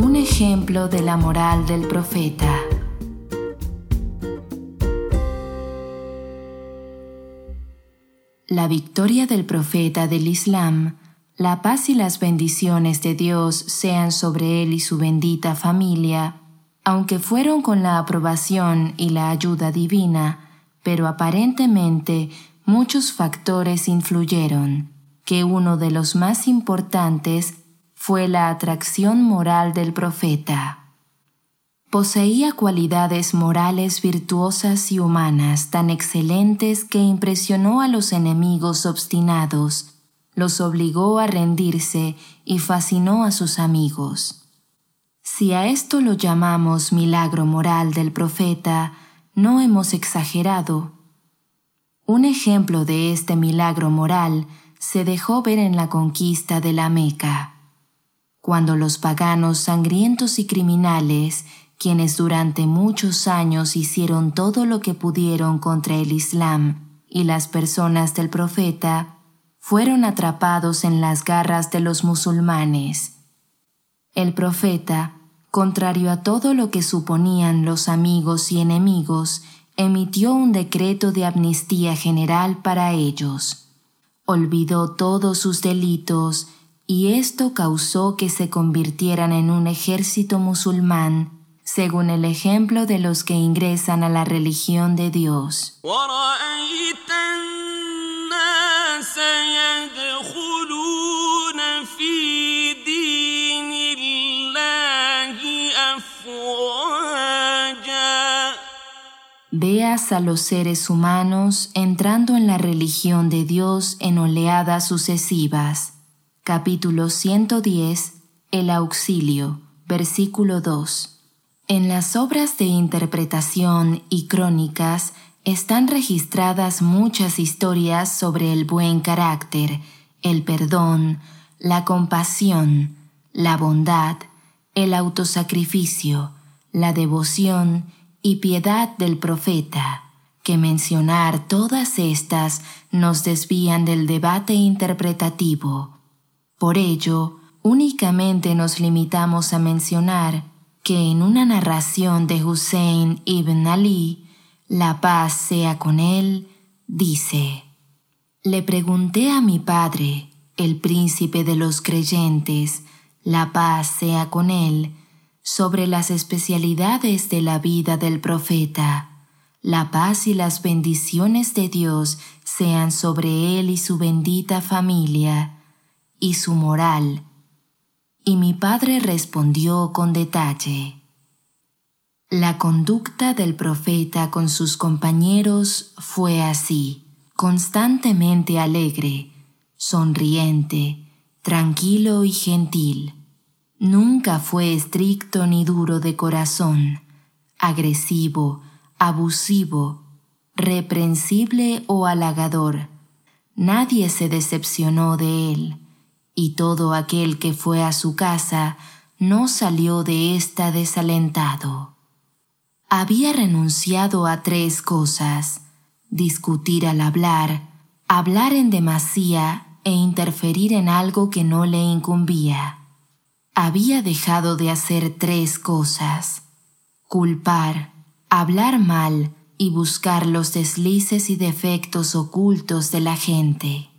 Un ejemplo de la moral del profeta. La victoria del profeta del Islam, la paz y las bendiciones de Dios sean sobre él y su bendita familia, aunque fueron con la aprobación y la ayuda divina, pero aparentemente muchos factores influyeron, que uno de los más importantes fue la atracción moral del profeta. Poseía cualidades morales virtuosas y humanas tan excelentes que impresionó a los enemigos obstinados, los obligó a rendirse y fascinó a sus amigos. Si a esto lo llamamos milagro moral del profeta, no hemos exagerado. Un ejemplo de este milagro moral se dejó ver en la conquista de la Meca, cuando los paganos sangrientos y criminales, quienes durante muchos años hicieron todo lo que pudieron contra el Islam y las personas del profeta, fueron atrapados en las garras de los musulmanes. El profeta, contrario a todo lo que suponían los amigos y enemigos, emitió un decreto de amnistía general para ellos. Olvidó todos sus delitos y esto causó que se convirtieran en un ejército musulmán, según el ejemplo de los que ingresan a la religión de Dios. Veas a los seres humanos entrando en la religión de Dios en oleadas sucesivas. Capítulo 110. El auxilio. Versículo 2. En las obras de interpretación y crónicas están registradas muchas historias sobre el buen carácter, el perdón, la compasión, la bondad, el autosacrificio, la devoción y piedad del profeta, que mencionar todas estas nos desvían del debate interpretativo. Por ello, únicamente nos limitamos a mencionar que en una narración de Hussein ibn Ali, la paz sea con él, dice, Le pregunté a mi padre, el príncipe de los creyentes, la paz sea con él, sobre las especialidades de la vida del profeta. La paz y las bendiciones de Dios sean sobre él y su bendita familia, y su moral. Y mi padre respondió con detalle. La conducta del profeta con sus compañeros fue así, constantemente alegre, sonriente, tranquilo y gentil Nunca fue estricto ni duro de corazón, agresivo, abusivo, reprensible o halagador. Nadie se decepcionó de él, y todo aquel que fue a su casa no salió de ésta desalentado. Había renunciado a tres cosas, discutir al hablar, hablar en demasía e interferir en algo que no le incumbía había dejado de hacer tres cosas, culpar, hablar mal y buscar los deslices y defectos ocultos de la gente.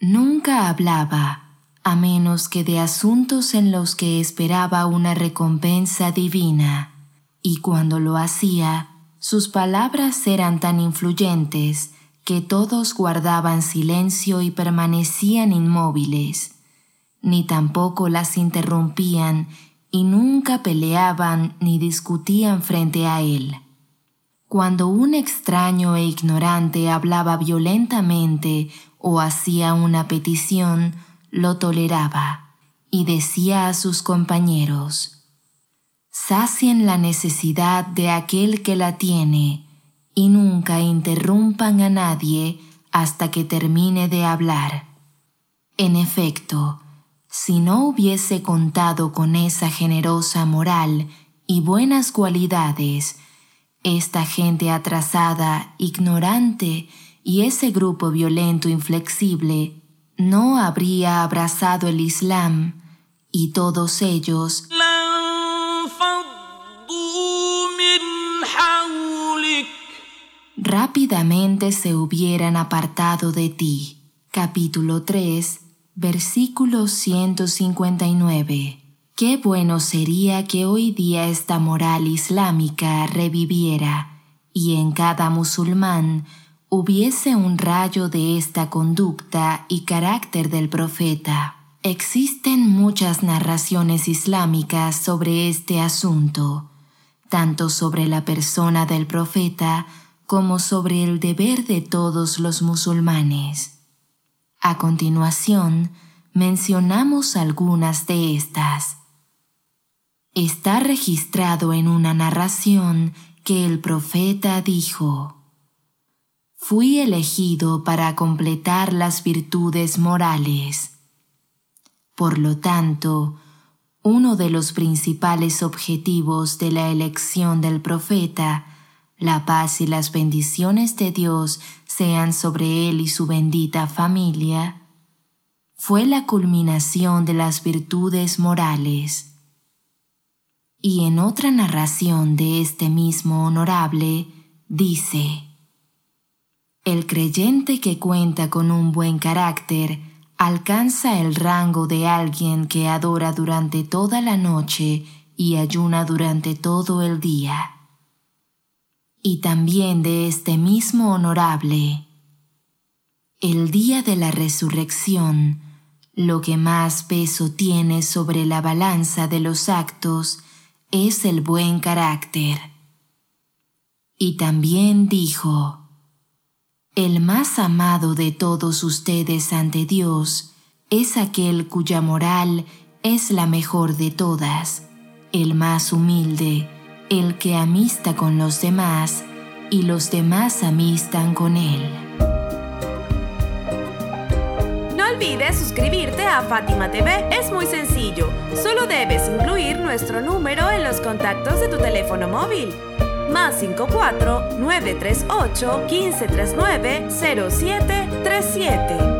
Nunca hablaba, a menos que de asuntos en los que esperaba una recompensa divina, y cuando lo hacía, sus palabras eran tan influyentes que todos guardaban silencio y permanecían inmóviles ni tampoco las interrumpían y nunca peleaban ni discutían frente a él. Cuando un extraño e ignorante hablaba violentamente o hacía una petición, lo toleraba y decía a sus compañeros, Sacien la necesidad de aquel que la tiene y nunca interrumpan a nadie hasta que termine de hablar. En efecto, si no hubiese contado con esa generosa moral y buenas cualidades, esta gente atrasada, ignorante y ese grupo violento inflexible no habría abrazado el Islam y todos ellos rápidamente se hubieran apartado de ti. Capítulo 3, versículo 159. Qué bueno sería que hoy día esta moral islámica reviviera y en cada musulmán hubiese un rayo de esta conducta y carácter del profeta. Existen muchas narraciones islámicas sobre este asunto, tanto sobre la persona del profeta como sobre el deber de todos los musulmanes. A continuación, mencionamos algunas de estas. Está registrado en una narración que el profeta dijo, Fui elegido para completar las virtudes morales. Por lo tanto, uno de los principales objetivos de la elección del profeta la paz y las bendiciones de Dios sean sobre él y su bendita familia, fue la culminación de las virtudes morales. Y en otra narración de este mismo honorable, dice, El creyente que cuenta con un buen carácter alcanza el rango de alguien que adora durante toda la noche y ayuna durante todo el día y también de este mismo honorable. El día de la resurrección, lo que más peso tiene sobre la balanza de los actos es el buen carácter. Y también dijo, el más amado de todos ustedes ante Dios es aquel cuya moral es la mejor de todas, el más humilde, el que amista con los demás y los demás amistan con él. No olvides suscribirte a Fátima TV, es muy sencillo, solo debes incluir nuestro número en los contactos de tu teléfono móvil. Más 54 938 1539 0737.